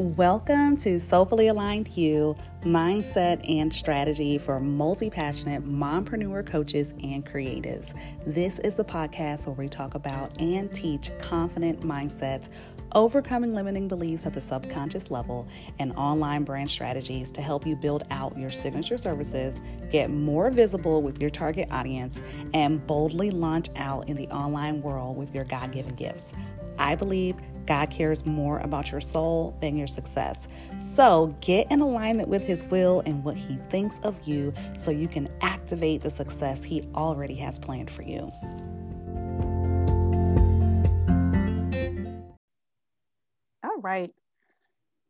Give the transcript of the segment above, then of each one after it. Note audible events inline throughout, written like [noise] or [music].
Welcome to Soulfully Aligned You Mindset and Strategy for Multi Passionate Mompreneur Coaches and Creatives. This is the podcast where we talk about and teach confident mindsets, overcoming limiting beliefs at the subconscious level, and online brand strategies to help you build out your signature services, get more visible with your target audience, and boldly launch out in the online world with your God given gifts. I believe God cares more about your soul than your success. So get in alignment with His will and what He thinks of you so you can activate the success He already has planned for you. All right.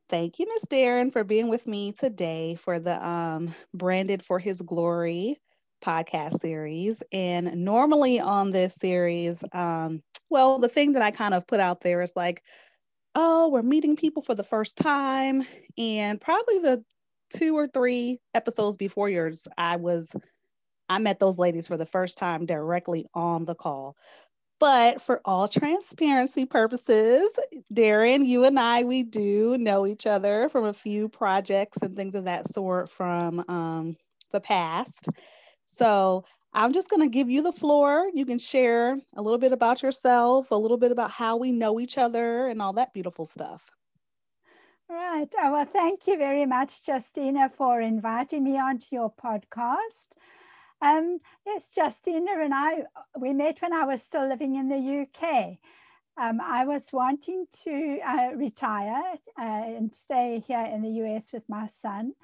Thank you, Miss Darren, for being with me today for the um, Branded for His Glory podcast series. And normally on this series, um, well, the thing that I kind of put out there is like, oh, we're meeting people for the first time. And probably the two or three episodes before yours, I was, I met those ladies for the first time directly on the call. But for all transparency purposes, Darren, you and I, we do know each other from a few projects and things of that sort from um, the past. So I'm just going to give you the floor. You can share a little bit about yourself, a little bit about how we know each other, and all that beautiful stuff. Right. Oh, well, thank you very much, Justina, for inviting me onto your podcast. Um, yes, Justina and I, we met when I was still living in the UK. Um, I was wanting to uh, retire uh, and stay here in the US with my son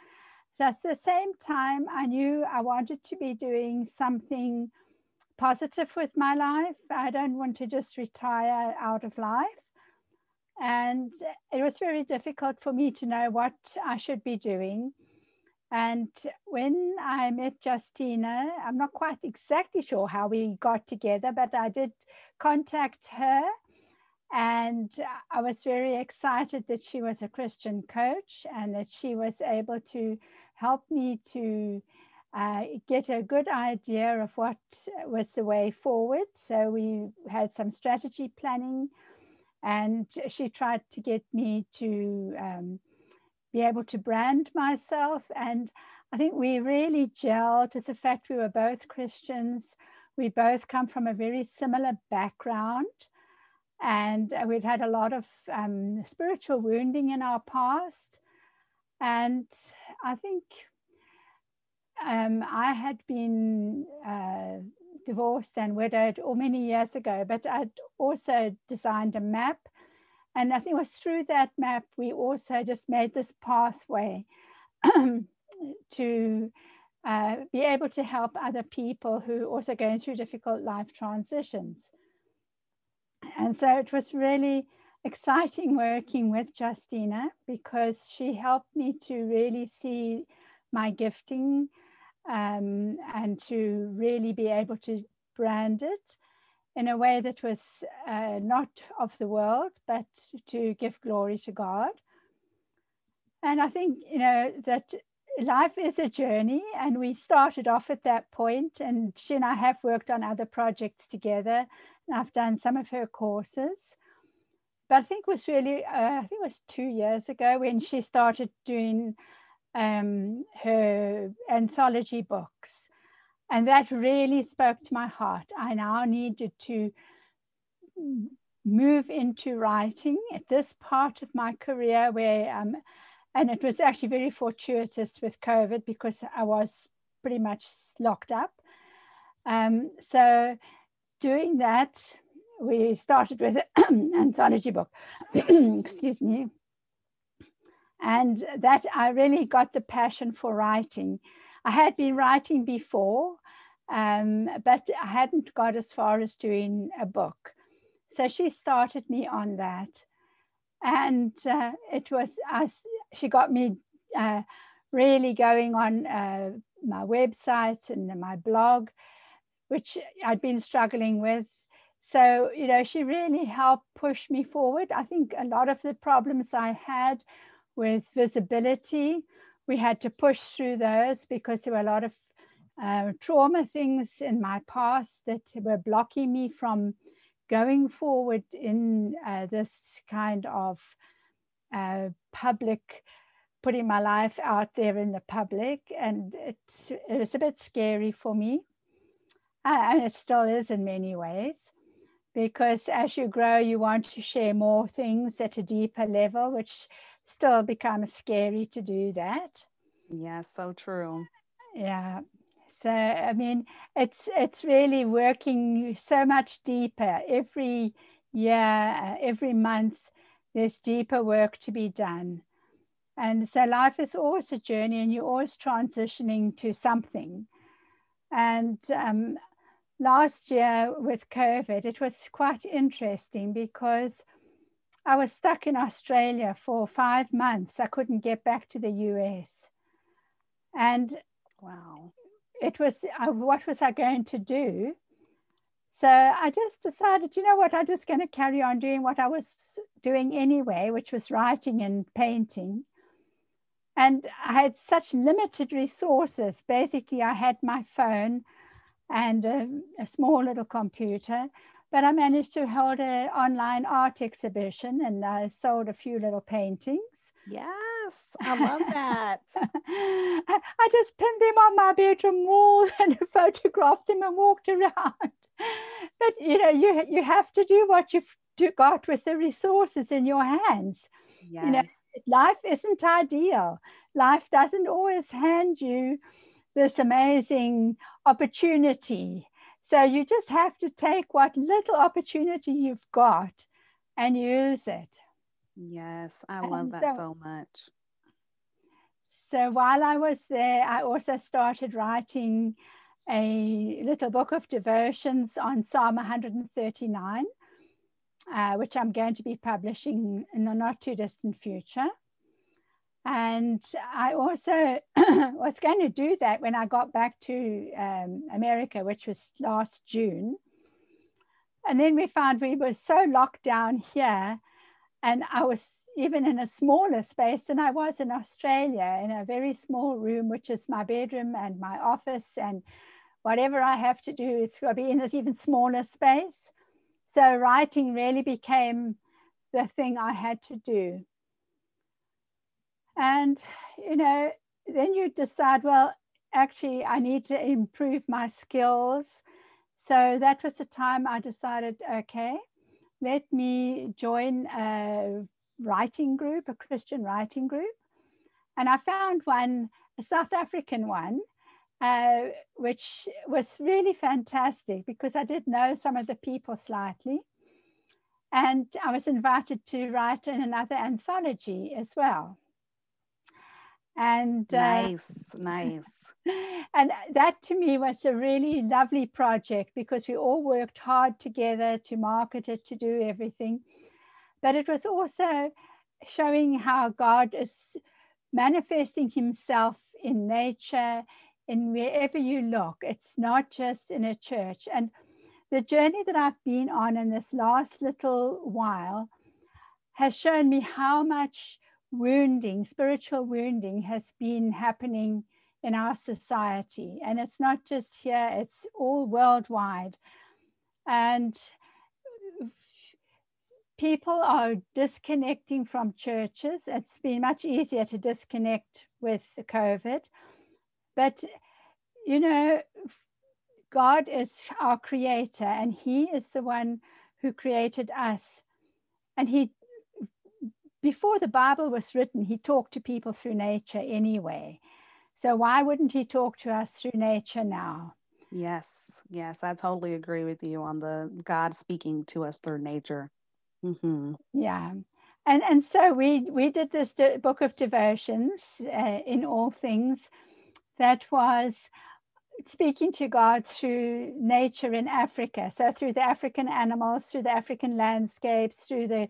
at the same time, I knew I wanted to be doing something positive with my life. I don't want to just retire out of life. And it was very difficult for me to know what I should be doing. And when I met Justina, I'm not quite exactly sure how we got together, but I did contact her and I was very excited that she was a Christian coach and that she was able to help me to uh, get a good idea of what was the way forward. So we had some strategy planning, and she tried to get me to um, be able to brand myself. And I think we really gelled with the fact we were both Christians. We both come from a very similar background and we've had a lot of um, spiritual wounding in our past. And I think um, I had been uh, divorced and widowed all many years ago, but I'd also designed a map. And I think it was through that map we also just made this pathway [clears throat] to uh, be able to help other people who are also going through difficult life transitions and so it was really exciting working with Justina because she helped me to really see my gifting um, and to really be able to brand it in a way that was uh, not of the world, but to give glory to God. And I think, you know, that life is a journey, and we started off at that point, and she and I have worked on other projects together. I've done some of her courses. But I think it was really, uh, I think it was two years ago when she started doing um, her anthology books. And that really spoke to my heart. I now needed to move into writing at this part of my career where, um, and it was actually very fortuitous with COVID because I was pretty much locked up. Um, so doing that, we started with an [clears throat] anthology book. [clears throat] Excuse me. And that I really got the passion for writing. I had been writing before, um, but I hadn't got as far as doing a book. So she started me on that. And uh, it was, uh, she got me uh, really going on uh, my website and my blog which I'd been struggling with. So, you know, she really helped push me forward. I think a lot of the problems I had with visibility, we had to push through those because there were a lot of uh, trauma things in my past that were blocking me from going forward in uh, this kind of uh, public, putting my life out there in the public, and it's it was a bit scary for me, uh, and it still is in many ways, because as you grow, you want to share more things at a deeper level, which still becomes scary to do that. Yeah, so true. Yeah. So I mean, it's it's really working so much deeper every year, every month. There's deeper work to be done, and so life is always a journey, and you're always transitioning to something. And um, last year with COVID, it was quite interesting because I was stuck in Australia for five months. I couldn't get back to the US. And wow, it was uh, what was I going to do? So I just decided, you know what, I'm just going to carry on doing what I was doing anyway, which was writing and painting. And I had such limited resources. Basically, I had my phone and a, a small little computer, but I managed to hold an online art exhibition and I sold a few little paintings. Yes, I love [laughs] that. I just pinned them on my bedroom wall [laughs] and photographed them and walked around. But you know, you you have to do what you've got with the resources in your hands. Yes. You know, life isn't ideal. Life doesn't always hand you this amazing opportunity. So you just have to take what little opportunity you've got and use it. Yes, I love and that so, so much. So while I was there, I also started writing a little book of devotions on Psalm 139, uh, which I'm going to be publishing in the not too distant future. And I also [clears throat] was going to do that when I got back to um, America, which was last June. And then we found we were so locked down here and I was even in a smaller space than I was in Australia, in a very small room, which is my bedroom and my office, and whatever I have to do is going to be in this even smaller space. So writing really became the thing I had to do. And, you know, then you decide, well, actually, I need to improve my skills. So that was the time I decided, okay, let me join a writing group, a Christian writing group. And I found one, a South African one, uh, which was really fantastic because I did know some of the people slightly. And I was invited to write in another anthology as well. And nice, uh, nice. [laughs] And that to me was a really lovely project because we all worked hard together to market it, to do everything. But it was also showing how God is manifesting himself in nature, in wherever you look. It's not just in a church. And the journey that I've been on in this last little while has shown me how much wounding, spiritual wounding, has been happening in our society. And it's not just here, it's all worldwide. And people are disconnecting from churches. It's been much easier to disconnect with the COVID. But, you know, God is our creator and He is the one who created us. And He before the Bible was written, he talked to people through nature anyway. So why wouldn't he talk to us through nature now? Yes, yes, I totally agree with you on the God speaking to us through nature. Mm-hmm. Yeah, and and so we we did this de- book of devotions uh, in all things that was speaking to God through nature in Africa. So through the African animals, through the African landscapes, through the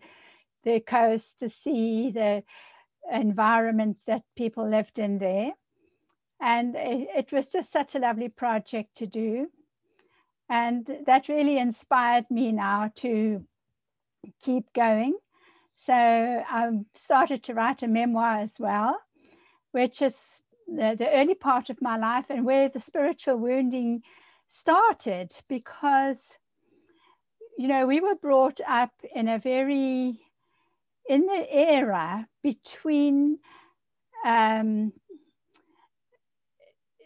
the coast, the sea, the environment that people lived in there. And it, it was just such a lovely project to do. And that really inspired me now to keep going. So I started to write a memoir as well, which is the, the early part of my life and where the spiritual wounding started because, you know, we were brought up in a very in the era between um,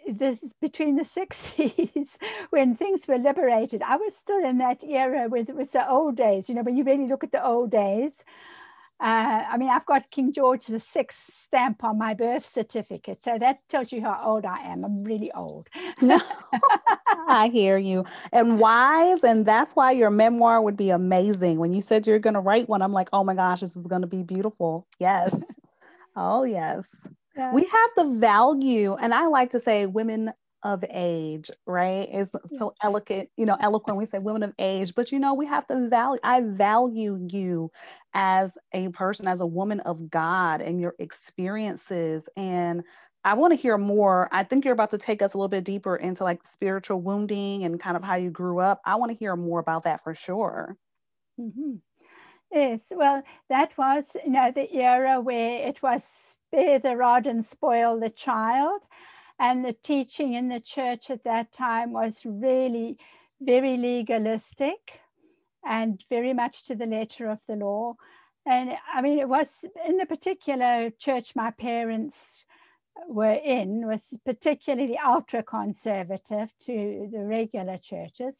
this between the [laughs] 60s when things were liberated i was still in that era where it was the old days you know when you really look at the old days uh, I mean, I've got King George the Sixth stamp on my birth certificate, so that tells you how old I am. I'm really old. no, [laughs] I hear you, and wise, and that's why your memoir would be amazing. When you said you're going to write one, I'm like, oh my gosh, this is going to be beautiful. Yes, [laughs] oh yes. Yeah. We have the value, and I like to say, women of age, right? Is so eloquent, you know, eloquent. We say women of age, but you know, we have to value, I value you as a person, as a woman of God and your experiences. And I want to hear more. I think you're about to take us a little bit deeper into like spiritual wounding and kind of how you grew up. I want to hear more about that for sure. Mm-hmm. Yes, well, that was, you know, the era where it was spare the rod and spoil the child. And the teaching in the church at that time was really very legalistic and very much to the letter of the law. And I mean, it was in the particular church my parents were in was particularly ultra conservative to the regular churches.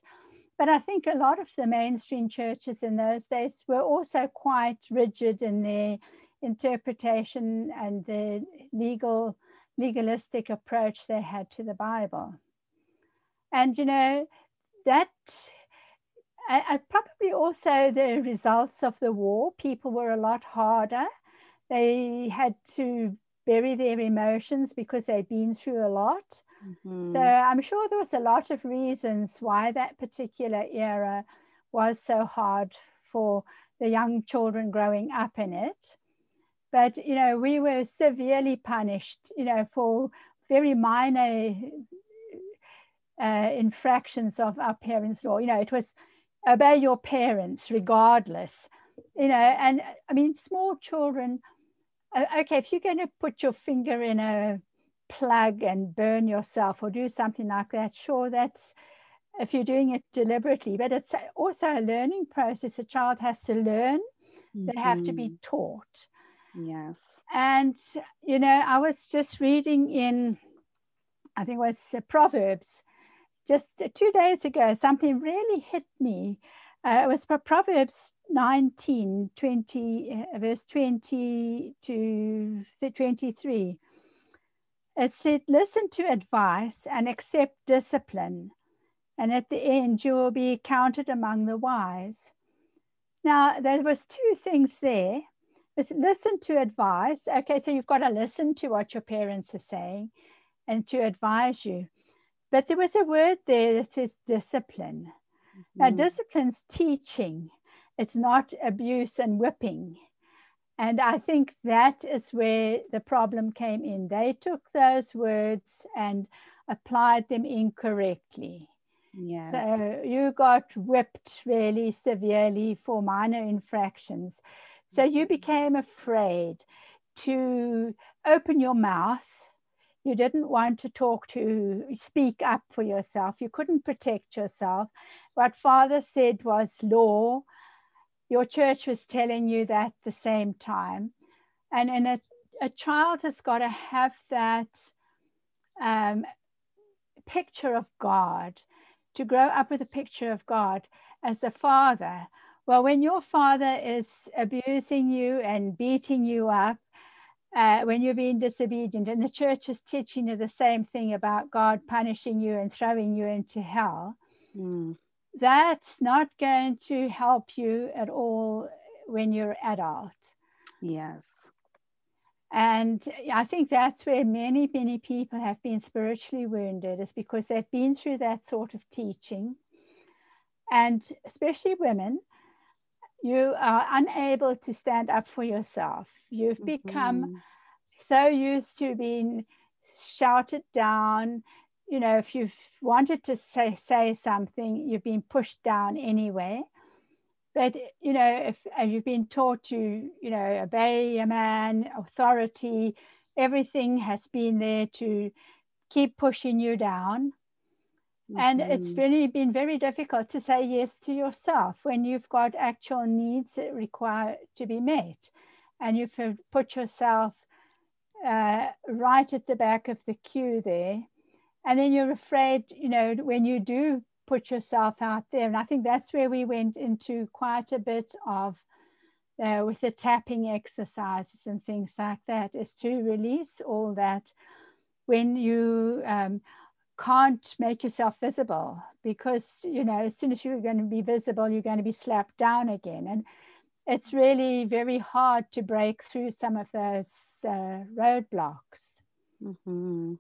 But I think a lot of the mainstream churches in those days were also quite rigid in their interpretation and the legal legalistic approach they had to the Bible. And, you know, that uh, probably also the results of the war, people were a lot harder. They had to bury their emotions because they'd been through a lot. Mm-hmm. So I'm sure there was a lot of reasons why that particular era was so hard for the young children growing up in it. But, you know, we were severely punished, you know, for very minor uh, infractions of our parents' law. You know, it was obey your parents regardless, you know, and I mean, small children, uh, okay, if you're going to put your finger in a plug and burn yourself or do something like that, sure, that's if you're doing it deliberately, but it's also a learning process. A child has to learn, mm-hmm. they have to be mm-hmm. taught. Yes. And, you know, I was just reading in, I think it was uh, Proverbs, just two days ago, something really hit me. Uh, it was Proverbs 19, 20, uh, verse 20 to 23. It said, Listen to advice and accept discipline, and at the end you will be counted among the wise. Now, there was two things there listen to advice. Okay, so you've got to listen to what your parents are saying and to advise you. But there was a word there that says discipline. Mm-hmm. Now, discipline's teaching, it's not abuse and whipping. And I think that is where the problem came in. They took those words and applied them incorrectly. Yes. So you got whipped really severely for minor infractions. So you became afraid to open your mouth. You didn't want to talk to, speak up for yourself. You couldn't protect yourself. What father said was law. Your church was telling you that at the same time. And, and a, a child has got to have that um, picture of God, to grow up with a picture of God as the father well, when your father is abusing you and beating you up, uh, when you're being disobedient, and the church is teaching you the same thing about God punishing you and throwing you into hell, mm. that's not going to help you at all when you're adult. Yes. And I think that's where many, many people have been spiritually wounded, is because they've been through that sort of teaching. And especially women, you are unable to stand up for yourself. You've mm-hmm. become so used to being shouted down. You know, if you've wanted to say, say something, you've been pushed down anyway. But, you know, if you've been taught to, you know, obey a man, authority, everything has been there to keep pushing you down. And mm-hmm. it's really been very difficult to say yes to yourself when you've got actual needs that require to be met. And you've put yourself uh, right at the back of the queue there. And then you're afraid, you know, when you do put yourself out there. And I think that's where we went into quite a bit of uh, with the tapping exercises and things like that, is to release all that when you um, can't make yourself visible because you know as soon as you're going to be visible you're going to be slapped down again and it's really very hard to break through some of those uh, roadblocks mm-hmm.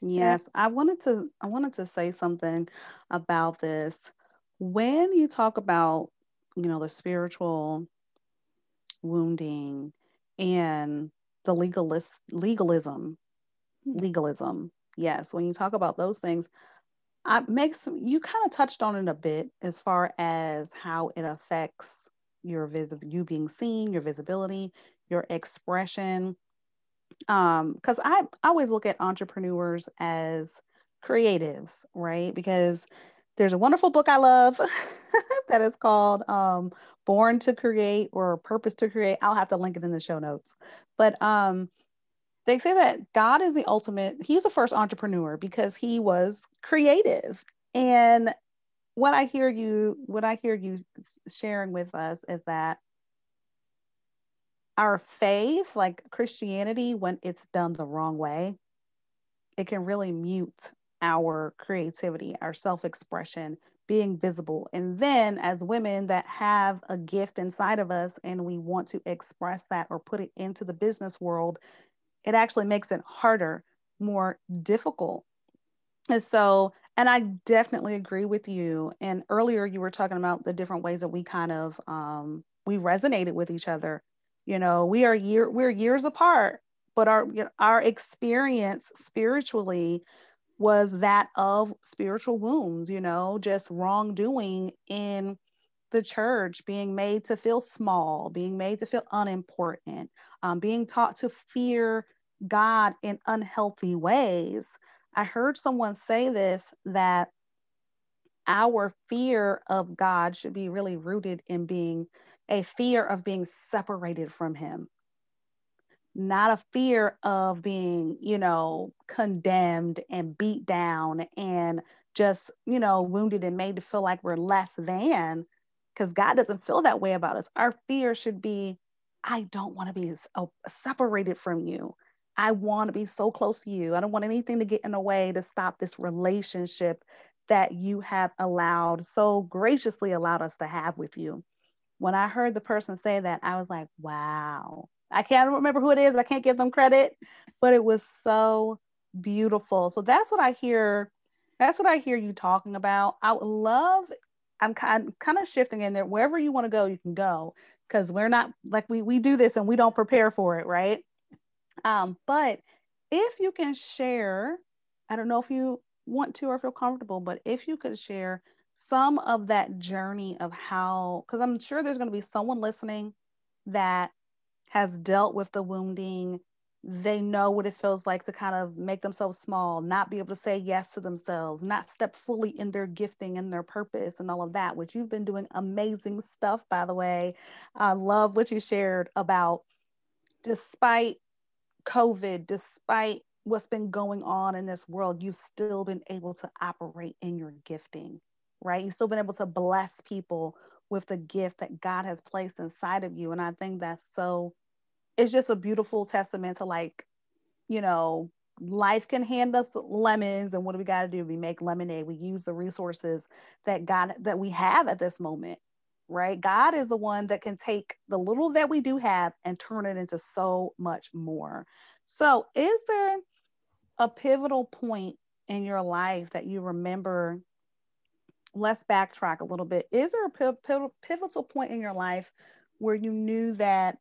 yes i wanted to i wanted to say something about this when you talk about you know the spiritual wounding and the legalist legalism hmm. legalism yes, when you talk about those things, I makes you kind of touched on it a bit as far as how it affects your visible you being seen, your visibility, your expression. Um, because I, I always look at entrepreneurs as creatives, right? Because there's a wonderful book I love [laughs] that is called um, Born to Create or Purpose to Create. I'll have to link it in the show notes. But um, they say that God is the ultimate, he's the first entrepreneur because he was creative. And what I hear you, what I hear you sharing with us is that our faith, like Christianity, when it's done the wrong way, it can really mute our creativity, our self expression, being visible. And then, as women that have a gift inside of us and we want to express that or put it into the business world, it actually makes it harder, more difficult. And so, and I definitely agree with you. And earlier you were talking about the different ways that we kind of um, we resonated with each other. You know, we are year we're years apart, but our you know, our experience spiritually was that of spiritual wounds. You know, just wrongdoing in the church, being made to feel small, being made to feel unimportant, um, being taught to fear God in unhealthy ways. I heard someone say this that our fear of God should be really rooted in being a fear of being separated from Him, not a fear of being, you know, condemned and beat down and just, you know, wounded and made to feel like we're less than, because God doesn't feel that way about us. Our fear should be, I don't want to be oh, separated from you. I want to be so close to you. I don't want anything to get in the way to stop this relationship that you have allowed, so graciously allowed us to have with you. When I heard the person say that, I was like, wow. I can't remember who it is. I can't give them credit, but it was so beautiful. So that's what I hear. That's what I hear you talking about. I would love, I'm kind, kind of shifting in there. Wherever you want to go, you can go. Because we're not like we we do this and we don't prepare for it, right? Um, but if you can share, I don't know if you want to or feel comfortable, but if you could share some of that journey of how, because I'm sure there's going to be someone listening that has dealt with the wounding. They know what it feels like to kind of make themselves small, not be able to say yes to themselves, not step fully in their gifting and their purpose and all of that, which you've been doing amazing stuff, by the way. I love what you shared about despite COVID, despite what's been going on in this world, you've still been able to operate in your gifting, right? You've still been able to bless people with the gift that God has placed inside of you. And I think that's so, it's just a beautiful testament to like, you know, life can hand us lemons and what do we got to do we make lemonade we use the resources that god that we have at this moment right? God is the one that can take the little that we do have and turn it into so much more. So, is there a pivotal point in your life that you remember? Let's backtrack a little bit. Is there a pivotal point in your life where you knew that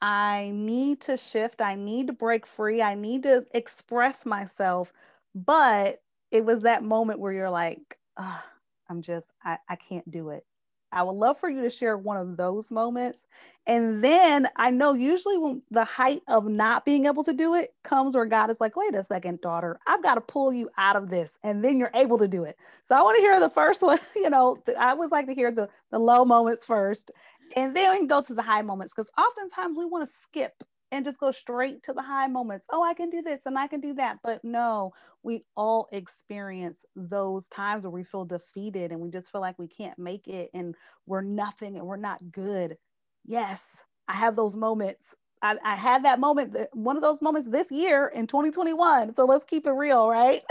I need to shift, I need to break free, I need to express myself, but it was that moment where you're like, I'm just, I, I can't do it I would love for you to share one of those moments. And then I know usually when the height of not being able to do it comes where God is like, wait a second, daughter, I've got to pull you out of this. And then you're able to do it. So I want to hear the first [laughs] one. You know, I always like to hear the, the low moments first. And then we can go to the high moments because oftentimes we want to skip and just go straight to the high moments. Oh, I can do this and I can do that. But no, we all experience those times where we feel defeated and we just feel like we can't make it and we're nothing and we're not good. Yes, I have those moments. I, I had that moment, one of those moments this year in 2021. So let's keep it real, right?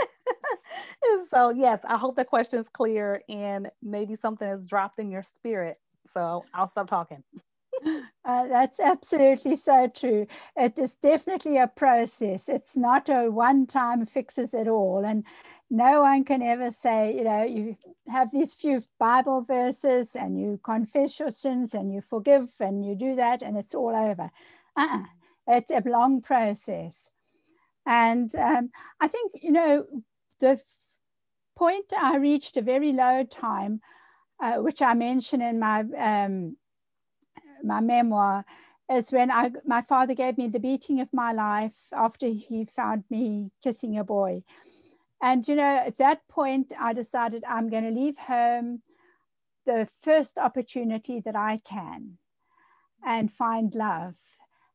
[laughs] so, yes, I hope question is clear and maybe something has dropped in your spirit. So I'll stop talking. [laughs] Uh, that's absolutely so true. It is definitely a process. It's not a one time fixes it all. And no one can ever say, you know, you have these few Bible verses and you confess your sins and you forgive and you do that and it's all over. Uh-uh. It's a long process. And um, I think, you know, the point I reached a very low time, uh, which I mentioned in my um, my memoir is when I, my father gave me the beating of my life after he found me kissing a boy. And, you know, at that point, I decided I'm going to leave home the first opportunity that I can and find love.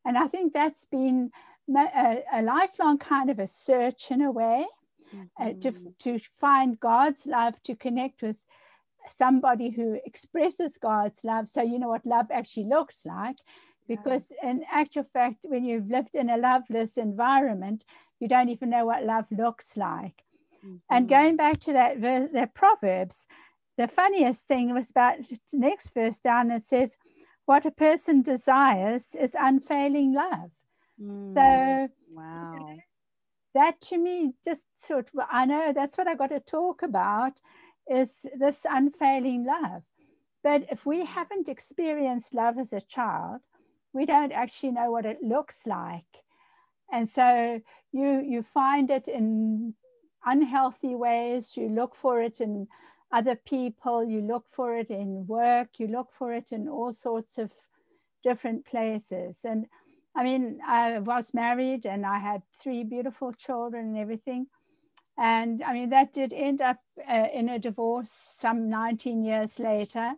And I think that's been a, a lifelong kind of a search in a way mm-hmm. uh, to, mm-hmm. to find God's love, to connect with somebody who expresses God's love. So you know what love actually looks like. Because yes. in actual fact, when you've lived in a loveless environment, you don't even know what love looks like. Mm-hmm. And going back to that the Proverbs, the funniest thing was about the next verse down. It says, "What a person desires is unfailing love." Mm. So, wow, that to me just sort of I know that's what I got to talk about is this unfailing love. But if we haven't experienced love as a child, we don't actually know what it looks like. And so you you find it in unhealthy ways, you look for it in other people, you look for it in work, you look for it in all sorts of different places. And I mean, I was married and I had three beautiful children and everything. And I mean, that did end up uh, in a divorce some 19 years later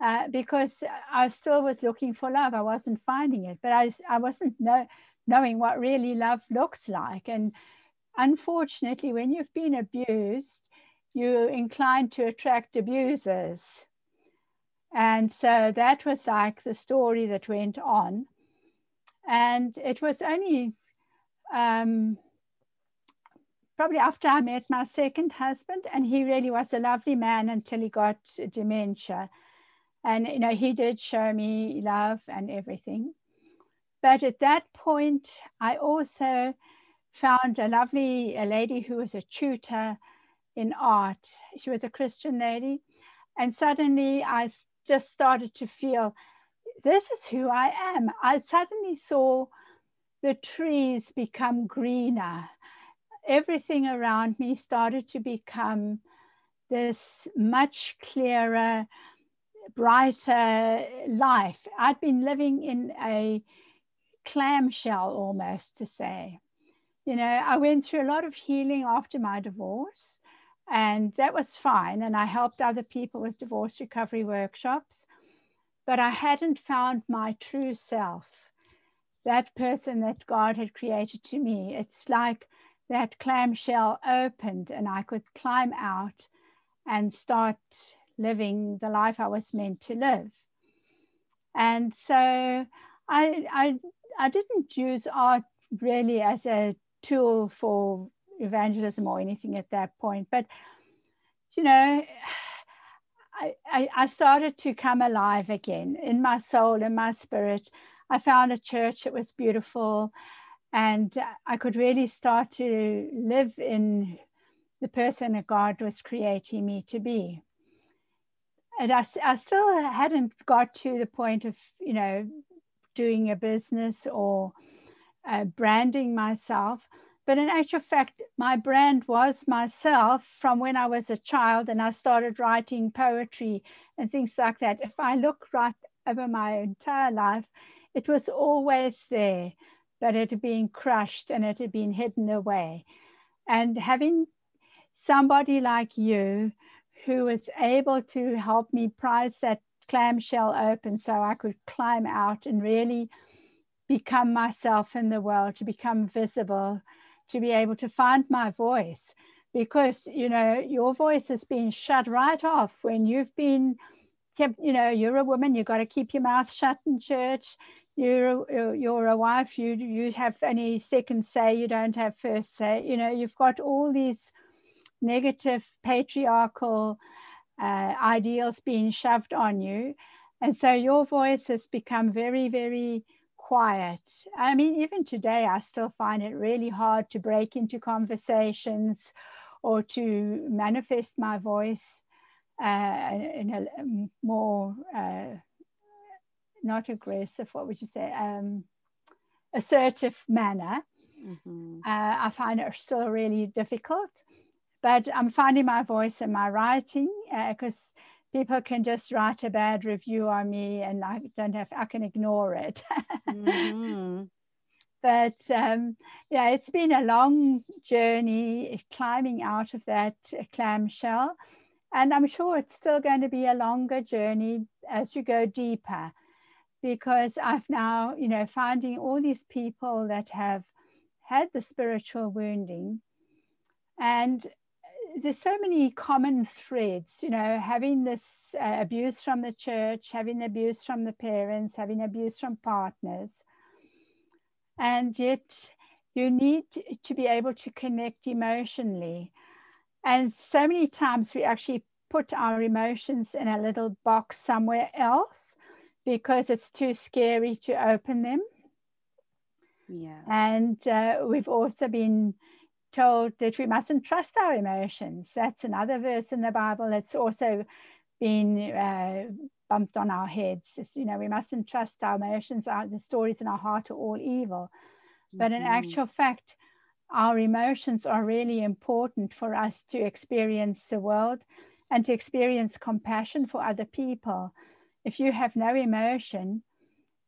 uh, because I still was looking for love. I wasn't finding it, but I, I wasn't know, knowing what really love looks like. And unfortunately, when you've been abused, you're inclined to attract abusers. And so that was like the story that went on. And it was only um, probably after I met my second husband, and he really was a lovely man until he got dementia. And, you know, he did show me love and everything. But at that point, I also found a lovely a lady who was a tutor in art. She was a Christian lady. And suddenly I just started to feel this is who I am. I suddenly saw the trees become greener everything around me started to become this much clearer, brighter life. I'd been living in a clamshell almost to say. You know, I went through a lot of healing after my divorce, and that was fine. And I helped other people with divorce recovery workshops, but I hadn't found my true self, that person that God had created to me. It's like that clamshell opened and I could climb out and start living the life I was meant to live. And so I, I, I didn't use art really as a tool for evangelism or anything at that point, but you know, [sighs] I, I, I started to come alive again in my soul, in my spirit. I found a church that was beautiful and I could really start to live in the person that God was creating me to be. And I, I still hadn't got to the point of, you know, doing a business or uh, branding myself, but in actual fact, my brand was myself from when I was a child and I started writing poetry and things like that. If I look right over my entire life, it was always there, but it had been crushed and it had been hidden away. And having somebody like you who was able to help me prise that clamshell open so I could climb out and really become myself in the world, to become visible, to be able to find my voice. Because, you know, your voice has been shut right off when you've been kept, you know, you're a woman, you've got to keep your mouth shut in church. You're, you're a wife, you, you have any second say, you don't have first say. You know, you've got all these negative patriarchal uh, ideals being shoved on you. And so your voice has become very, very quiet. I mean, even today, I still find it really hard to break into conversations or to manifest my voice in a more, uh, not aggressive, what would you say, um, assertive manner. Mm-hmm. Uh, I find it still really difficult but I'm finding my voice in my writing because uh, people can just write a bad review on me and I don't have, I can ignore it. mm-hmm. [laughs] But um, yeah, it's been a long journey climbing out of that clamshell. And I'm sure it's still going to be a longer journey as you go deeper because I've now, you know, finding all these people that have had the spiritual wounding and there's so many common threads, you know, having this uh, abuse from the church, having abuse from the parents, having abuse from partners. And yet you need to be able to connect emotionally. And so many times we actually put our emotions in a little box somewhere else because it's too scary to open them. Yeah. And uh, we've also been told that we mustn't trust our emotions. That's another verse in the Bible that's also been uh, bumped on our heads. It's, you know, we mustn't trust our emotions. Our, the stories in our heart are all evil. But mm-hmm. in actual fact, our emotions are really important for us to experience the world and to experience compassion for other people. If you have no emotion,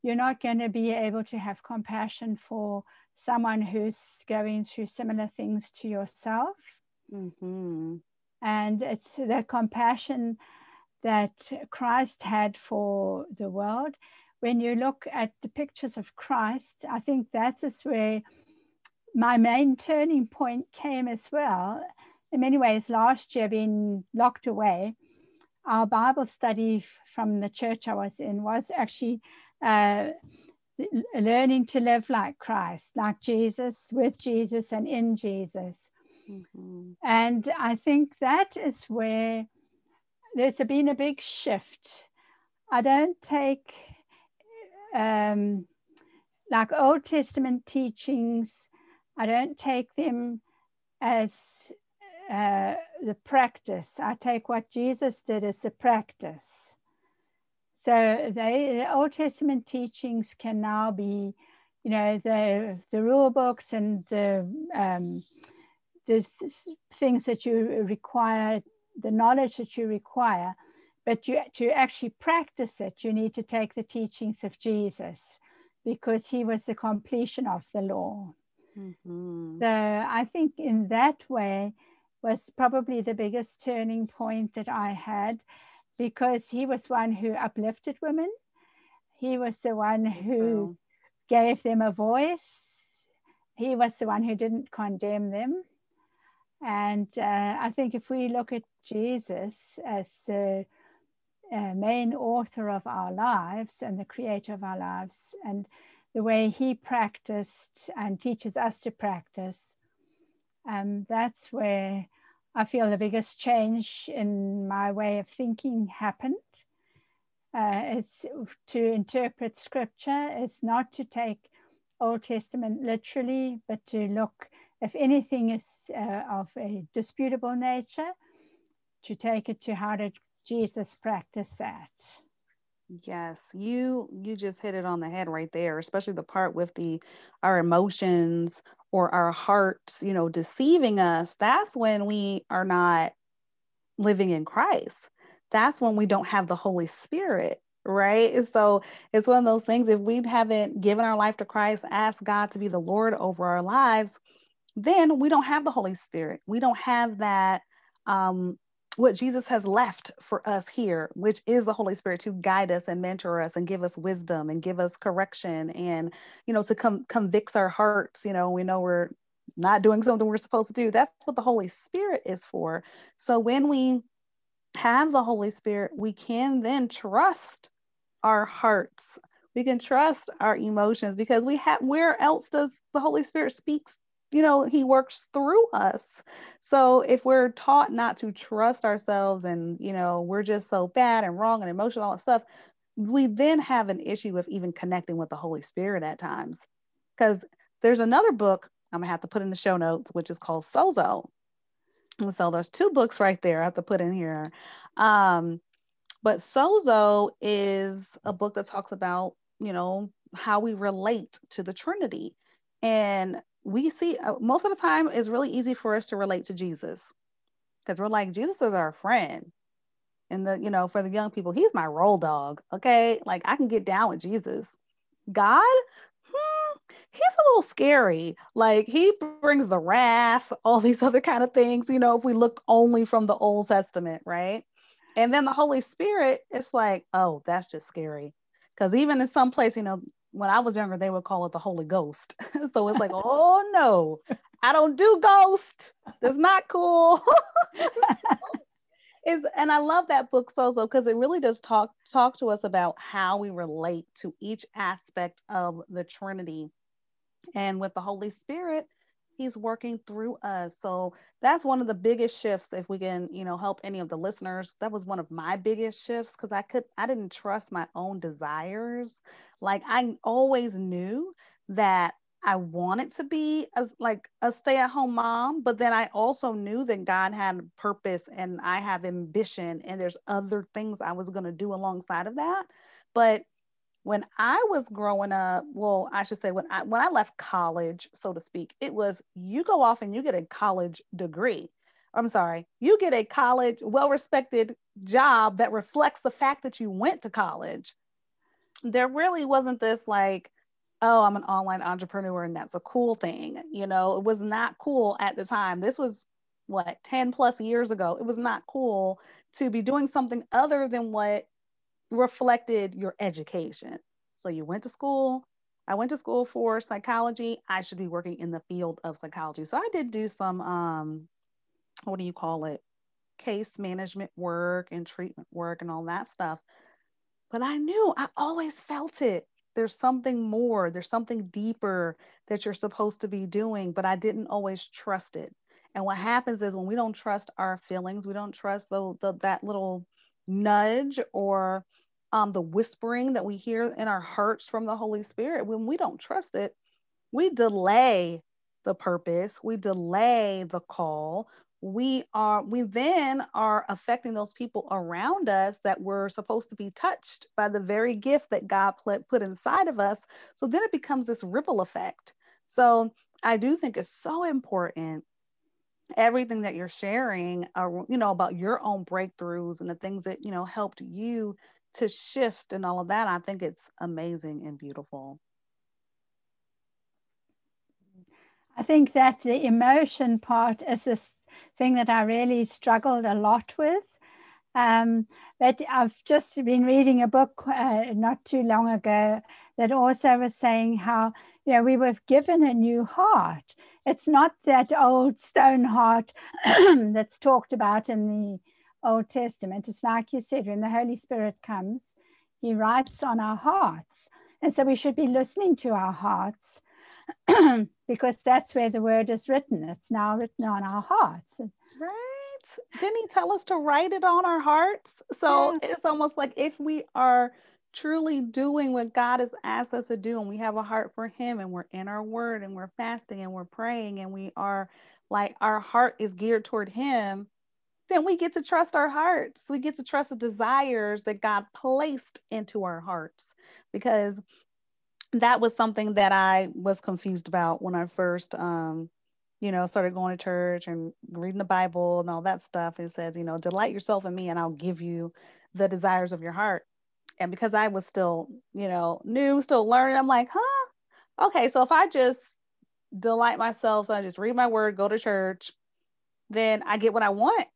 you're not going to be able to have compassion for someone who's going through similar things to yourself. Mm-hmm. And it's the compassion that Christ had for the world. When you look at the pictures of Christ, I think that's where my main turning point came as well. In many ways, last year, being locked away, our Bible study from the church I was in was actually uh, learning to live like Christ, like Jesus, with Jesus, and in Jesus. Mm-hmm. And I think that is where there's been a big shift. I don't take um, like Old Testament teachings, I don't take them as uh, the practice. I take what Jesus did as the practice. So they, the Old Testament teachings can now be, you know, the the rule books and the um, the things that you require, the knowledge that you require, but you to actually practice it, you need to take the teachings of Jesus, because he was the completion of the law. Mm-hmm. So I think in that way was probably the biggest turning point that I had because he was one who uplifted women. He was the one who wow. gave them a voice. He was the one who didn't condemn them. And uh, I think if we look at Jesus as the uh, main author of our lives and the creator of our lives, and the way he practiced and teaches us to practice, um, that's where I feel the biggest change in my way of thinking happened. Uh, it's to interpret scripture, it's not to take Old Testament literally, but to look, if anything is uh, of a disputable nature, to take it to how did Jesus practice that. Yes, you you just hit it on the head right there, especially the part with the our emotions or our hearts, you know, deceiving us. That's when we are not living in Christ. That's when we don't have the Holy Spirit, right? So it's one of those things if we haven't given our life to Christ, ask God to be the Lord over our lives, then we don't have the Holy Spirit. We don't have that um what Jesus has left for us here, which is the Holy Spirit to guide us and mentor us and give us wisdom and give us correction and, you know, to come convicts our hearts. You know, we know we're not doing something we're supposed to do. That's what the Holy Spirit is for. So when we have the Holy Spirit, we can then trust our hearts. We can trust our emotions because we have where else does the Holy Spirit speaks you know, he works through us. So if we're taught not to trust ourselves and, you know, we're just so bad and wrong and emotional and stuff, we then have an issue with even connecting with the Holy Spirit at times. Because there's another book I'm gonna have to put in the show notes, which is called Sozo. And so there's two books right there I have to put in here. Um, but Sozo is a book that talks about, you know, how we relate to the Trinity. And we see uh, most of the time it's really easy for us to relate to Jesus. Because we're like Jesus is our friend. And the you know for the young people he's my roll dog okay? Like I can get down with Jesus. God? Hmm, he's a little scary. Like he brings the wrath [laughs] all these other kind of things you know if we look only from the Old Testament right? And then the Holy Spirit it's like oh that's just scary. Because even in some place you know when I was younger, they would call it the Holy Ghost. [laughs] so it's like, oh no, I don't do ghost. That's not cool. [laughs] is and I love that book Sozo because it really does talk talk to us about how we relate to each aspect of the Trinity. And with the Holy Spirit, he's working through us. So that's one of the biggest shifts if we can you know help any of the listeners. That was one of my biggest shifts because i could i didn't trust my own desires. Like i always knew that i wanted to be as like a stay-at-home mom but then i also knew that god had a purpose and i have ambition and there's other things i was going to do alongside of that. But when I was growing up, well, I should say when I when I left college, so to speak, it was you go off and you get a college degree. I'm sorry, you get a college well-respected job that reflects the fact that you went to college. There really wasn't this like, oh, I'm an online entrepreneur and that's a cool thing. You know, it was not cool at the time. This was what 10 plus years ago. It was not cool to be doing something other than what reflected your education. So you went to school. I went to school for psychology. I should be working in the field of psychology. So I did do some um what do you call it? Case management work and treatment work and all that stuff. But I knew I always felt it. There's something more, there's something deeper that you're supposed to be doing, but I didn't always trust it. And what happens is when we don't trust our feelings, we don't trust the, the that little nudge or um, the whispering that we hear in our hearts from the Holy Spirit, when we don't trust it, we delay the purpose, we delay the call. We are, we then are affecting those people around us that were supposed to be touched by the very gift that God put, inside of us. So then it becomes this ripple effect. So I do think it's so important everything that you're sharing uh, you know about your own breakthroughs and the things that you know helped you to shift and all of that. I think it's amazing and beautiful. I think that the emotion part is the thing that I really struggled a lot with. Um, but I've just been reading a book uh, not too long ago that also was saying how you know we were given a new heart. It's not that old stone heart [clears throat] that's talked about in the Old Testament. It's like you said, when the Holy Spirit comes, He writes on our hearts. And so we should be listening to our hearts [clears throat] because that's where the word is written. It's now written on our hearts. Right. Didn't He tell us to write it on our hearts? So yeah. it's almost like if we are truly doing what God has asked us to do and we have a heart for Him and we're in our word and we're fasting and we're praying and we are like our heart is geared toward Him then we get to trust our hearts. We get to trust the desires that God placed into our hearts because that was something that I was confused about when I first um you know, started going to church and reading the Bible and all that stuff. It says, you know, delight yourself in me and I'll give you the desires of your heart. And because I was still, you know, new, still learning, I'm like, huh? Okay, so if I just delight myself, so I just read my word, go to church, then I get what I want.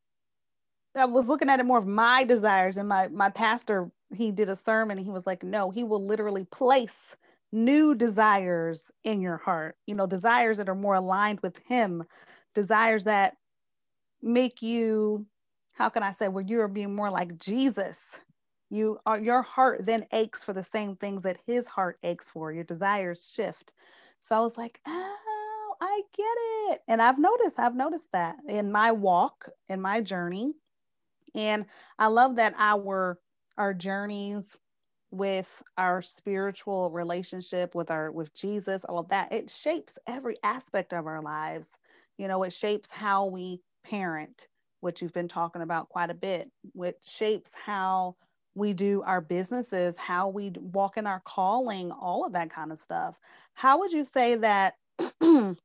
I was looking at it more of my desires, and my my pastor he did a sermon, and he was like, no, he will literally place new desires in your heart, you know, desires that are more aligned with Him, desires that make you, how can I say, where you're being more like Jesus. You are your heart then aches for the same things that his heart aches for. Your desires shift. So I was like, oh, I get it. And I've noticed, I've noticed that in my walk, in my journey. And I love that our our journeys with our spiritual relationship with our with Jesus, all of that, it shapes every aspect of our lives. You know, it shapes how we parent, which you've been talking about quite a bit, which shapes how we do our businesses, how we walk in our calling, all of that kind of stuff. How would you say that [clears throat]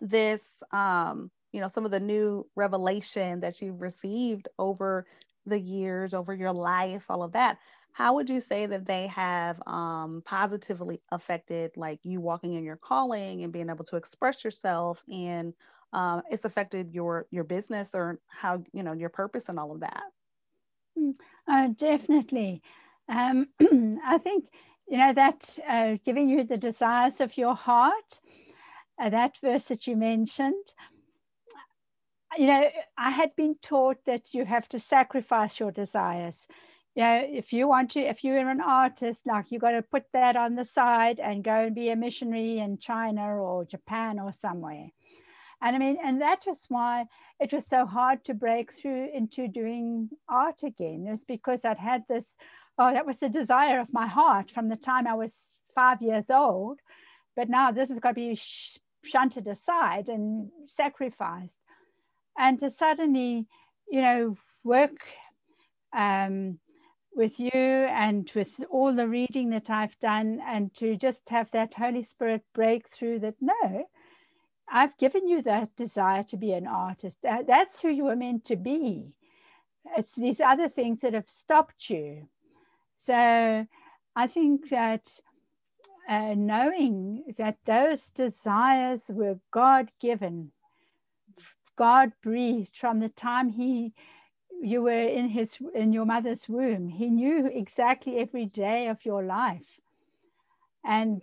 this, um, you know, some of the new revelation that you've received over the years, over your life, all of that, how would you say that they have um, positively affected like you walking in your calling and being able to express yourself and uh, it's affected your your business or how you know your purpose and all of that? Mm, uh, definitely. Um, [clears throat] i think you know that uh, giving you the desires of your heart uh, that verse that you mentioned you know i had been taught that you have to sacrifice your desires yeah, if you want to, if you're an artist, like you got to put that on the side and go and be a missionary in China or Japan or somewhere. And I mean, and that was why it was so hard to break through into doing art again. It was because I'd had this, oh, that was the desire of my heart from the time I was five years old. But now this has got to be sh- shunted aside and sacrificed. And to suddenly, you know, work um, with you and with all the reading that I've done, and to just have that Holy Spirit breakthrough that no, I've given you that desire to be an artist. That, that's who you were meant to be. It's these other things that have stopped you. So I think that uh, knowing that those desires were God given, God breathed from the time He you were in his in your mother's womb. He knew exactly every day of your life. And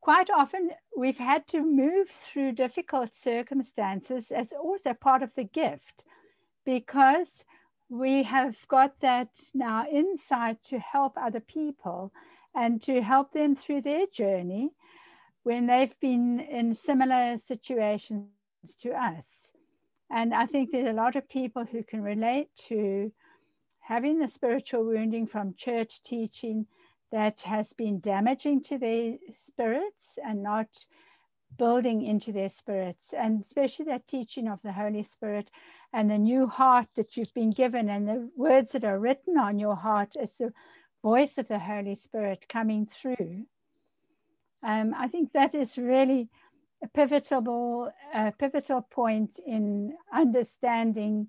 quite often we've had to move through difficult circumstances as also part of the gift because we have got that now insight to help other people and to help them through their journey when they've been in similar situations to us and I think there's a lot of people who can relate to having the spiritual wounding from church teaching that has been damaging to their spirits and not building into their spirits, and especially that teaching of the Holy Spirit and the new heart that you've been given, and the words that are written on your heart as the voice of the Holy Spirit coming through. Um, I think that is really a pivotal, pivotal point in understanding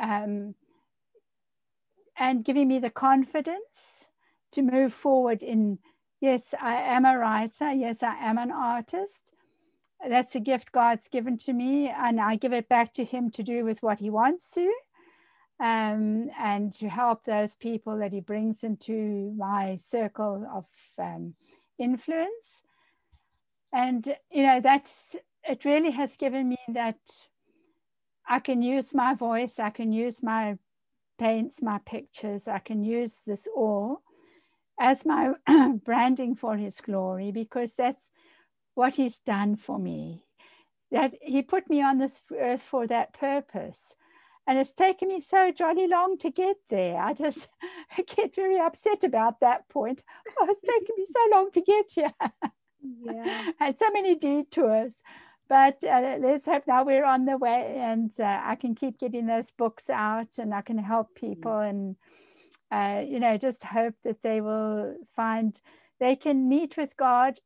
um, and giving me the confidence to move forward in yes, I am a writer, yes, I am an artist. That's a gift God's given to me, and I give it back to Him to do with what He wants to. Um, and to help those people that he brings into my circle of um, influence and you know that's it really has given me that i can use my voice i can use my paints my pictures i can use this all as my [clears throat] branding for his glory because that's what he's done for me that he put me on this earth for that purpose and it's taken me so jolly long to get there. I just [laughs] get very upset about that point. Oh, it's taken me so long to get here. [laughs] yeah. [laughs] and so many detours. but uh, let's hope now we're on the way and uh, I can keep getting those books out and I can help people and, uh, you know, just hope that they will find they can meet with God.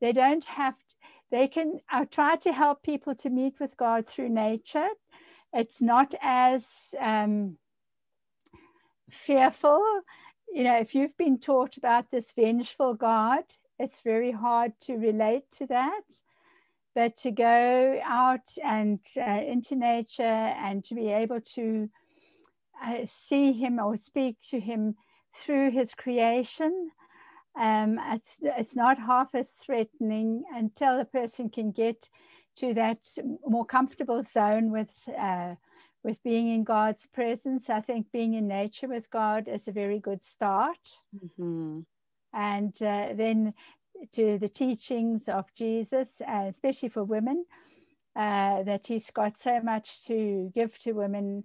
They don't have, to, they can, I try to help people to meet with God through nature. It's not as um, fearful. You know, if you've been taught about this vengeful God, it's very hard to relate to that but to go out and uh, into nature and to be able to uh, see him or speak to him through his creation um, it's, it's not half as threatening until a person can get to that more comfortable zone with uh, with being in God's presence. I think being in nature with God is a very good start. Mm-hmm. And uh, then to the teachings of Jesus, uh, especially for women, uh, that he's got so much to give to women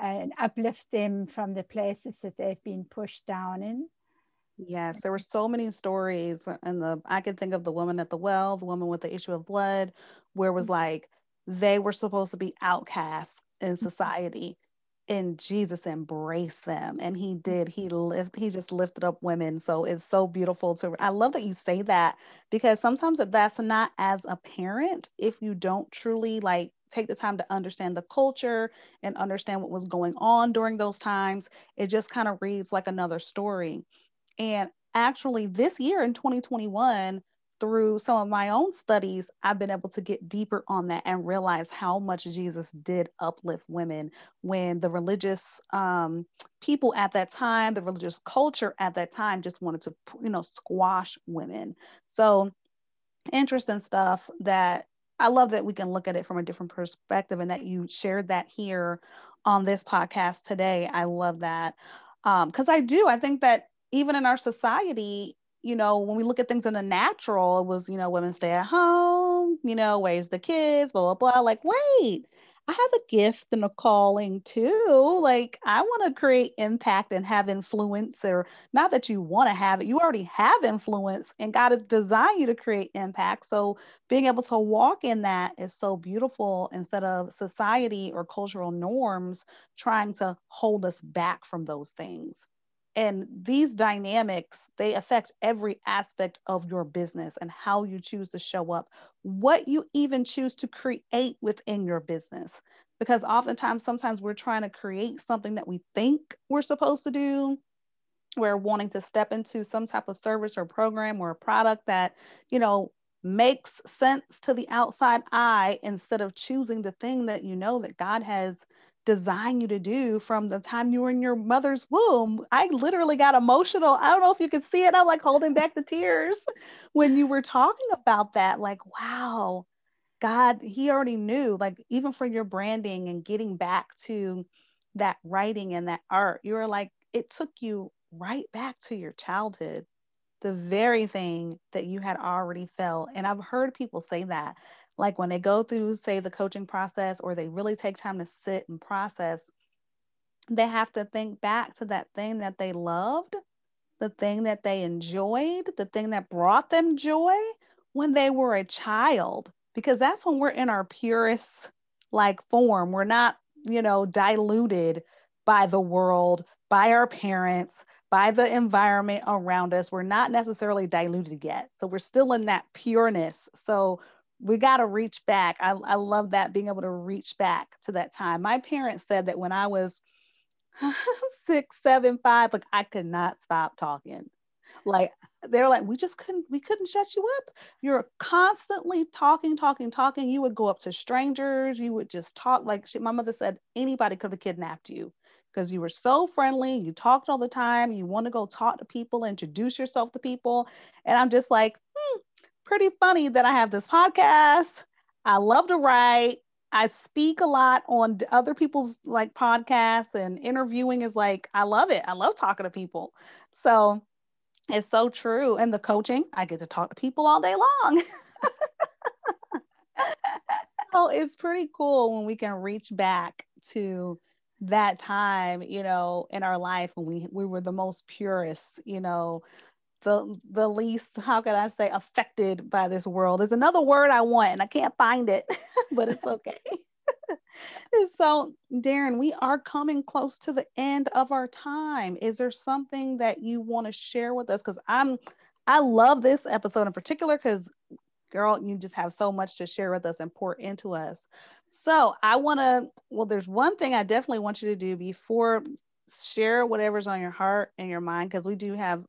and uplift them from the places that they've been pushed down in. Yes, there were so many stories, and the I can think of the woman at the well, the woman with the issue of blood, where it was mm-hmm. like they were supposed to be outcasts in mm-hmm. society, and Jesus embraced them and he mm. did he lift he just lifted up women so it's so beautiful to I love that you say that because sometimes that's not as apparent if you don't truly like take the time to understand the culture and understand what was going on during those times it just kind of reads like another story. And actually this year in 2021 through some of my own studies, I've been able to get deeper on that and realize how much Jesus did uplift women when the religious um, people at that time, the religious culture at that time, just wanted to, you know, squash women. So interesting stuff that I love that we can look at it from a different perspective and that you shared that here on this podcast today. I love that. Because um, I do, I think that even in our society, you know, when we look at things in the natural, it was, you know, women stay at home, you know, raise the kids, blah, blah, blah. Like, wait, I have a gift and a calling too. Like, I want to create impact and have influence, or not that you want to have it, you already have influence, and God has designed you to create impact. So, being able to walk in that is so beautiful instead of society or cultural norms trying to hold us back from those things and these dynamics they affect every aspect of your business and how you choose to show up what you even choose to create within your business. Because oftentimes sometimes we're trying to create something that we think we're supposed to do. We're wanting to step into some type of service or program or a product that you know makes sense to the outside eye instead of choosing the thing that you know that god has design you to do from the time you were in your mother's womb. I literally got emotional. I don't know if you could see it. I'm like holding back the tears when you were talking about that. Like, wow, God, He already knew, like, even for your branding and getting back to that writing and that art, you were like, it took you right back to your childhood, the very thing that you had already felt. And I've heard people say that like when they go through say the coaching process or they really take time to sit and process they have to think back to that thing that they loved the thing that they enjoyed the thing that brought them joy when they were a child because that's when we're in our purest like form. We're not you know diluted by the world by our parents by the environment around us. We're not necessarily diluted yet. So we're still in that pureness. So we got to reach back. I, I love that being able to reach back to that time. My parents said that when I was [laughs] six, seven, five, like I could not stop talking. Like they're like, we just couldn't, we couldn't shut you up. You're constantly talking, talking, talking. You would go up to strangers. You would just talk. Like my mother said, anybody could have kidnapped you because you were so friendly. You talked all the time. You want to go talk to people, introduce yourself to people. And I'm just like, hmm, pretty funny that I have this podcast. I love to write. I speak a lot on other people's like podcasts and interviewing is like, I love it. I love talking to people. So it's so true. And the coaching, I get to talk to people all day long. [laughs] so it's pretty cool when we can reach back to that time, you know, in our life when we we were the most purest, you know, the the least how can I say affected by this world. There's another word I want and I can't find it, [laughs] but it's okay. [laughs] so Darren, we are coming close to the end of our time. Is there something that you want to share with us? Because I'm I love this episode in particular because girl, you just have so much to share with us and pour into us. So I want to, well, there's one thing I definitely want you to do before share whatever's on your heart and your mind, because we do have,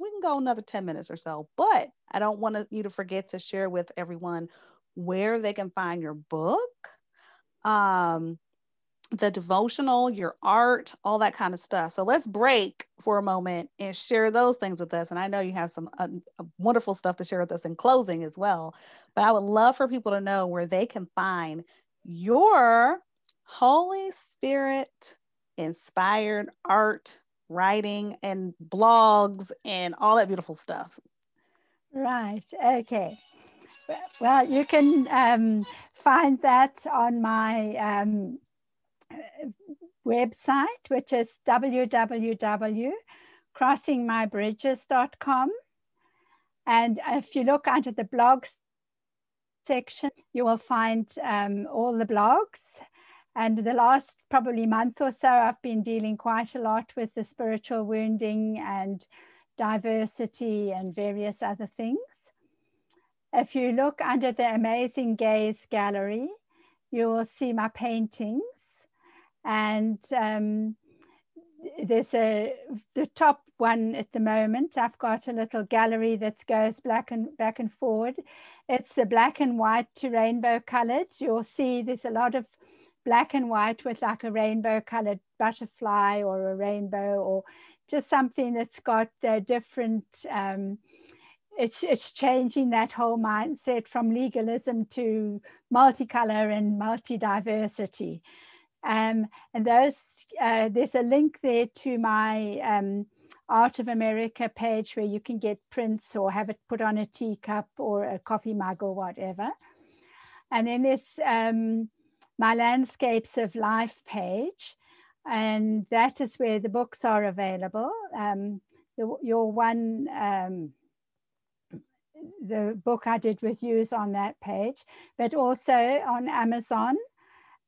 we, can go another 10 minutes or so, but I don't want you to forget to share with everyone where they can find your book. Um, the devotional, your art, all that kind of stuff. So let's break for a moment and share those things with us. And I know you have some uh, uh, wonderful stuff to share with us in closing as well. But I would love for people to know where they can find your Holy Spirit inspired art, writing, and blogs, and all that beautiful stuff. Right. Okay. Well, you can um, find that on my um, website, which is www.crossingmybridges.com. And if you look under the blogs section, you will find um, all the blogs. And the last probably month or so, I've been dealing quite a lot with the spiritual wounding and diversity and various other things. If you look under the Amazing Gaze Gallery, you will see my paintings and um, there's a the top one at the moment. I've got a little gallery that goes black and back and forward. It's the black and white to rainbow colored. You'll see there's a lot of black and white with like a rainbow colored butterfly or a rainbow or just something that's got a different um, it's, it's changing that whole mindset from legalism to multicolor and multi-diversity. Um, and those, uh, there's a link there to my um, Art of America page where you can get prints or have it put on a teacup or a coffee mug or whatever. And then there's um, my Landscapes of Life page. And that is where the books are available. Um, the, your one, um, the book I did with you is on that page, but also on Amazon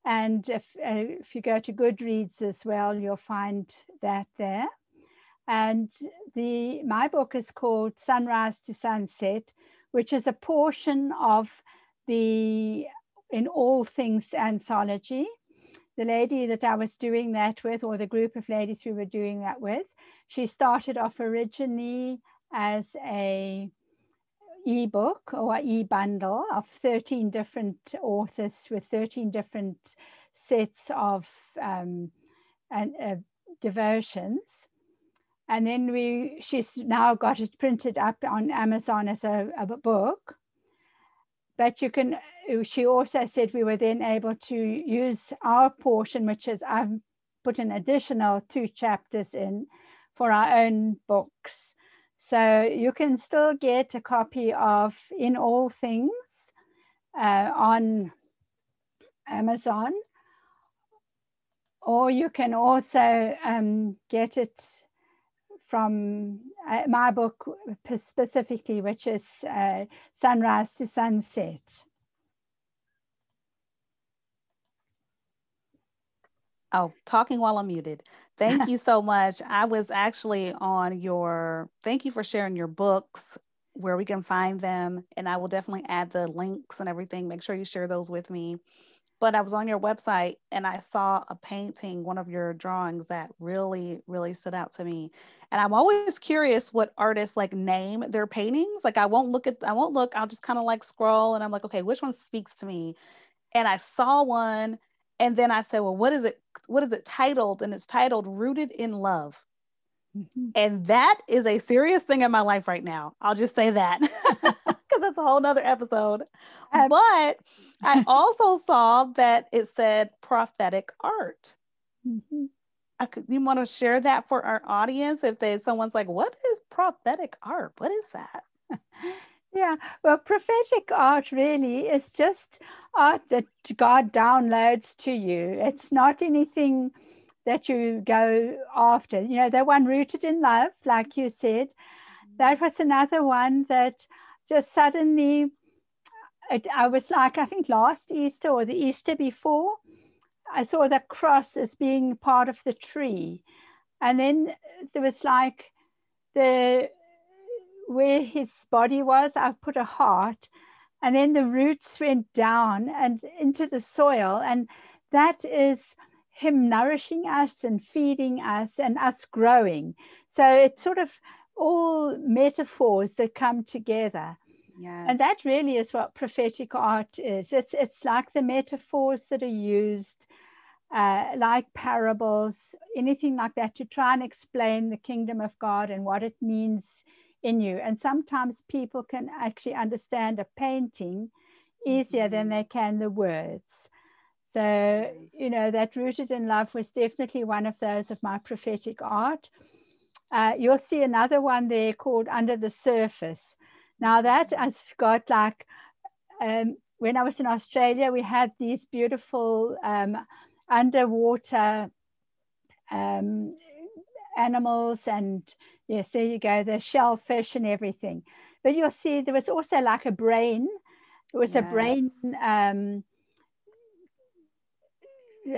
and if, uh, if you go to Goodreads as well, you'll find that there. And the my book is called Sunrise to Sunset, which is a portion of the In All Things anthology. The lady that I was doing that with, or the group of ladies we were doing that with, she started off originally as a ebook or e-bundle of 13 different authors with 13 different sets of um, and, uh, devotions. And then we, she's now got it printed up on Amazon as a, a book. But you can, she also said we were then able to use our portion, which is I've put an additional two chapters in for our own books. So you can still get a copy of In All Things uh, on Amazon, or you can also um, get it from uh, my book specifically, which is uh, Sunrise to Sunset. Oh, talking while I'm muted. Thank [laughs] you so much. I was actually on your, thank you for sharing your books, where we can find them. And I will definitely add the links and everything. Make sure you share those with me. But I was on your website and I saw a painting, one of your drawings that really, really stood out to me. And I'm always curious what artists like name their paintings. Like I won't look at, I won't look, I'll just kind of like scroll and I'm like, okay, which one speaks to me? And I saw one and then I said, well, what is it? What is it titled? And it's titled Rooted in Love. Mm-hmm. And that is a serious thing in my life right now. I'll just say that [laughs] [laughs] because that's a whole nother episode. Um, but I [laughs] also saw that it said prophetic art. Mm-hmm. I could, you want to share that for our audience if they someone's like, what is prophetic art? What is that? Yeah, well, prophetic art really is just art that God downloads to you. It's not anything that you go after. You know, the one rooted in love, like you said. that was another one that just suddenly, it, I was like, I think last Easter or the Easter before, I saw the cross as being part of the tree. And then there was like the where his body was, I've put a heart, and then the roots went down and into the soil. And that is him nourishing us and feeding us and us growing. So it's sort of all metaphors that come together. Yes. And that really is what prophetic art is. It's it's like the metaphors that are used, uh, like parables, anything like that, to try and explain the kingdom of God and what it means in you. And sometimes people can actually understand a painting easier mm-hmm. than they can the words. So, nice. you know, that rooted in love was definitely one of those of my prophetic art. Uh, you'll see another one there called Under the Surface. Now, that has got like, um, when I was in Australia, we had these beautiful um, underwater um, animals and Yes, there you go, the shellfish and everything. But you'll see there was also like a brain. It was yes. a brain um,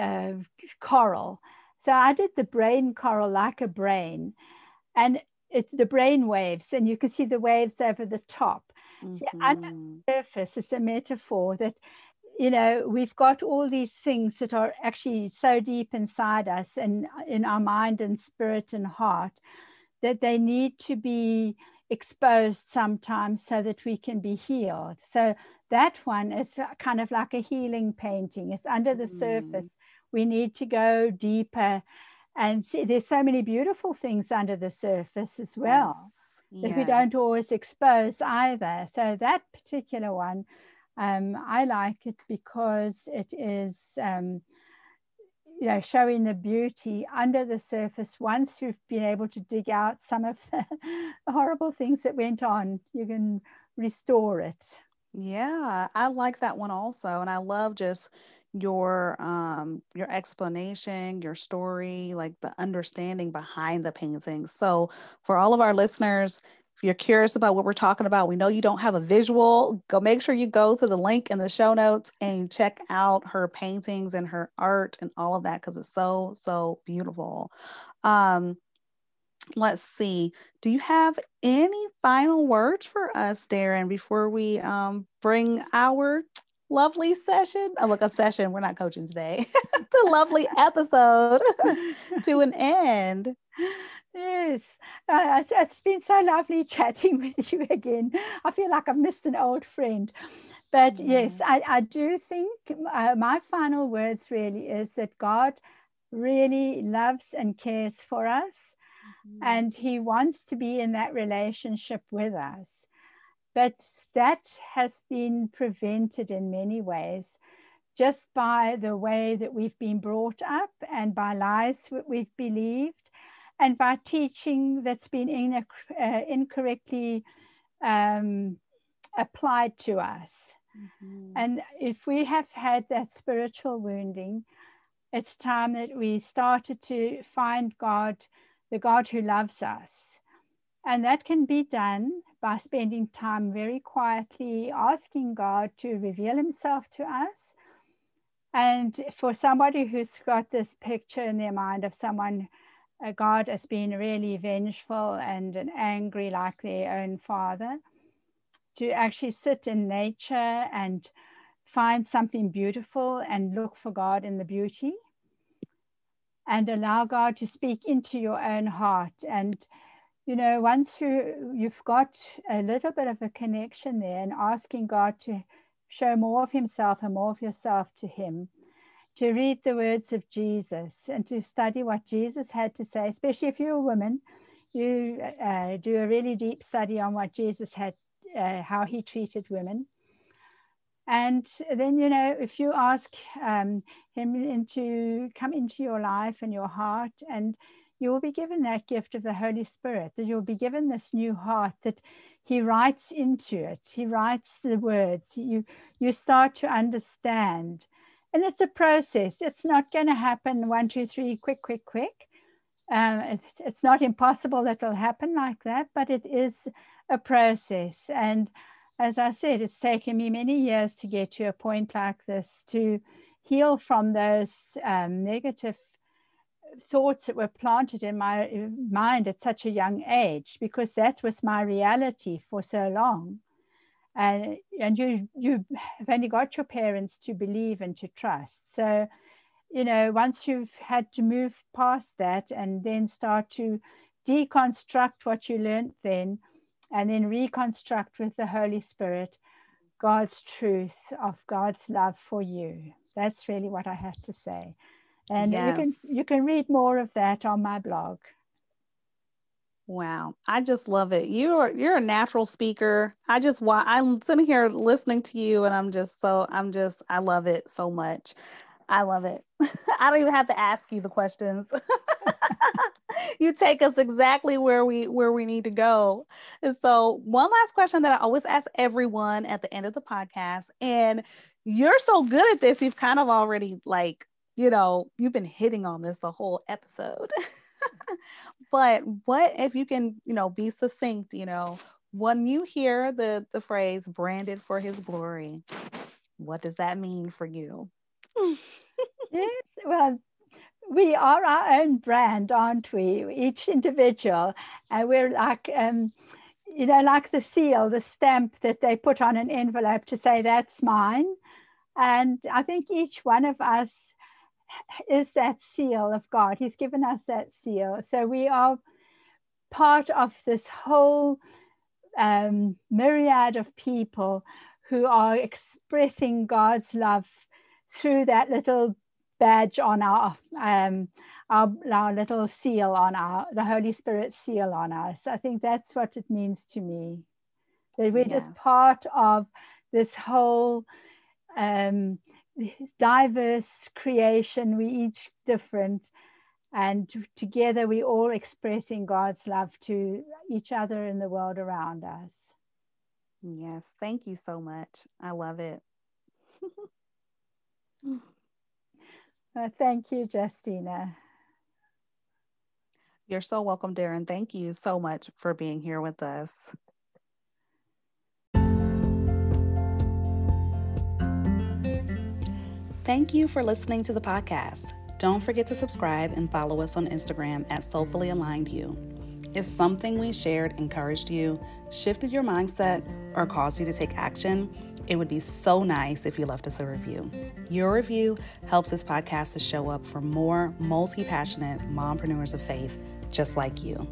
uh, coral. So I did the brain coral like a brain, and it's the brain waves, and you can see the waves over the top. Mm-hmm. The under surface is a metaphor that you know we've got all these things that are actually so deep inside us and in our mind and spirit and heart that they need to be exposed sometimes so that we can be healed. So that one is kind of like a healing painting. It's under the mm. surface. We need to go deeper and see there's so many beautiful things under the surface as well yes. that yes. we don't always expose either. So that particular one, um, I like it because it is um, you know, showing the beauty under the surface. Once you've been able to dig out some of the [laughs] horrible things that went on, you can restore it. Yeah, I like that one also. And I love just your um your explanation your story like the understanding behind the painting so for all of our listeners you're curious about what we're talking about, we know you don't have a visual. Go make sure you go to the link in the show notes and check out her paintings and her art and all of that because it's so, so beautiful. Um, let's see. Do you have any final words for us, Darren, before we um, bring our lovely session? Oh, look, a session. We're not coaching today. [laughs] the lovely [laughs] episode [laughs] to an end. Yes, uh, it's been so lovely [laughs] chatting with you again. I feel like I've missed an old friend. But mm. yes, I, I do think uh, my final words really is that God really loves and cares for us, mm-hmm. and He wants to be in that relationship with us. But that has been prevented in many ways just by the way that we've been brought up and by lies that we've believed and by teaching that's been in, uh, incorrectly um, applied to us. Mm-hmm. And if we have had that spiritual wounding, it's time that we started to find God, the God who loves us. And that can be done by spending time very quietly asking God to reveal himself to us. And for somebody who's got this picture in their mind of someone uh, God as being really vengeful and, and angry like their own father, to actually sit in nature and find something beautiful and look for God in the beauty and allow God to speak into your own heart. And, you know, once you, you've got a little bit of a connection there and asking God to show more of himself and more of yourself to him, to read the words of Jesus and to study what Jesus had to say, especially if you're a woman, you uh, do a really deep study on what Jesus had, uh, how he treated women. And then, you know, if you ask um, him into come into your life and your heart, and you will be given that gift of the Holy Spirit, that you'll be given this new heart that he writes into it. He writes the words. You you start to understand and it's a process. It's not going to happen one, two, three, quick, quick, quick. Um, it's, it's not impossible that will happen like that, but it is a process. And as I said, it's taken me many years to get to a point like this to heal from those um, negative thoughts that were planted in my mind at such a young age because that was my reality for so long and and you you have only got your parents to believe and to trust. So you know once you've had to move past that and then start to deconstruct what you learned then and then reconstruct with the holy spirit god's truth of god's love for you. That's really what i have to say. And yes. you can you can read more of that on my blog Wow, I just love it. You're you're a natural speaker. I just why I'm sitting here listening to you and I'm just so I'm just I love it so much. I love it. [laughs] I don't even have to ask you the questions. [laughs] you take us exactly where we where we need to go. And so one last question that I always ask everyone at the end of the podcast and you're so good at this you've kind of already like, you know, you've been hitting on this the whole episode. [laughs] but what if you can, you know, be succinct, you know, when you hear the the phrase branded for his glory, what does that mean for you? [laughs] yes, well, we are our own brand, aren't we? Each individual, and we're like, um, you know, like the seal, the stamp that they put on an envelope to say that's mine. And I think each one of us is that seal of God. He's given us that seal. So we are part of this whole um, myriad of people who are expressing God's love through that little badge on our um, our, our little seal on our the Holy Spirit seal on us. I think that's what it means to me. That we're yes. just part of this whole um, [laughs] diverse creation, we each different, and together we all expressing God's love to each other in the world around us. Yes, thank you so much. I love it. [laughs] well, thank you, Justina. You're so welcome, Darren. Thank you so much for being here with us. Thank you for listening to the podcast. Don't forget to subscribe and follow us on Instagram at Soulfully Aligned You. If something we shared encouraged you, shifted your mindset, or caused you to take action, it would be so nice if you left us a review. Your review helps this podcast to show up for more multi passionate mompreneurs of faith just like you.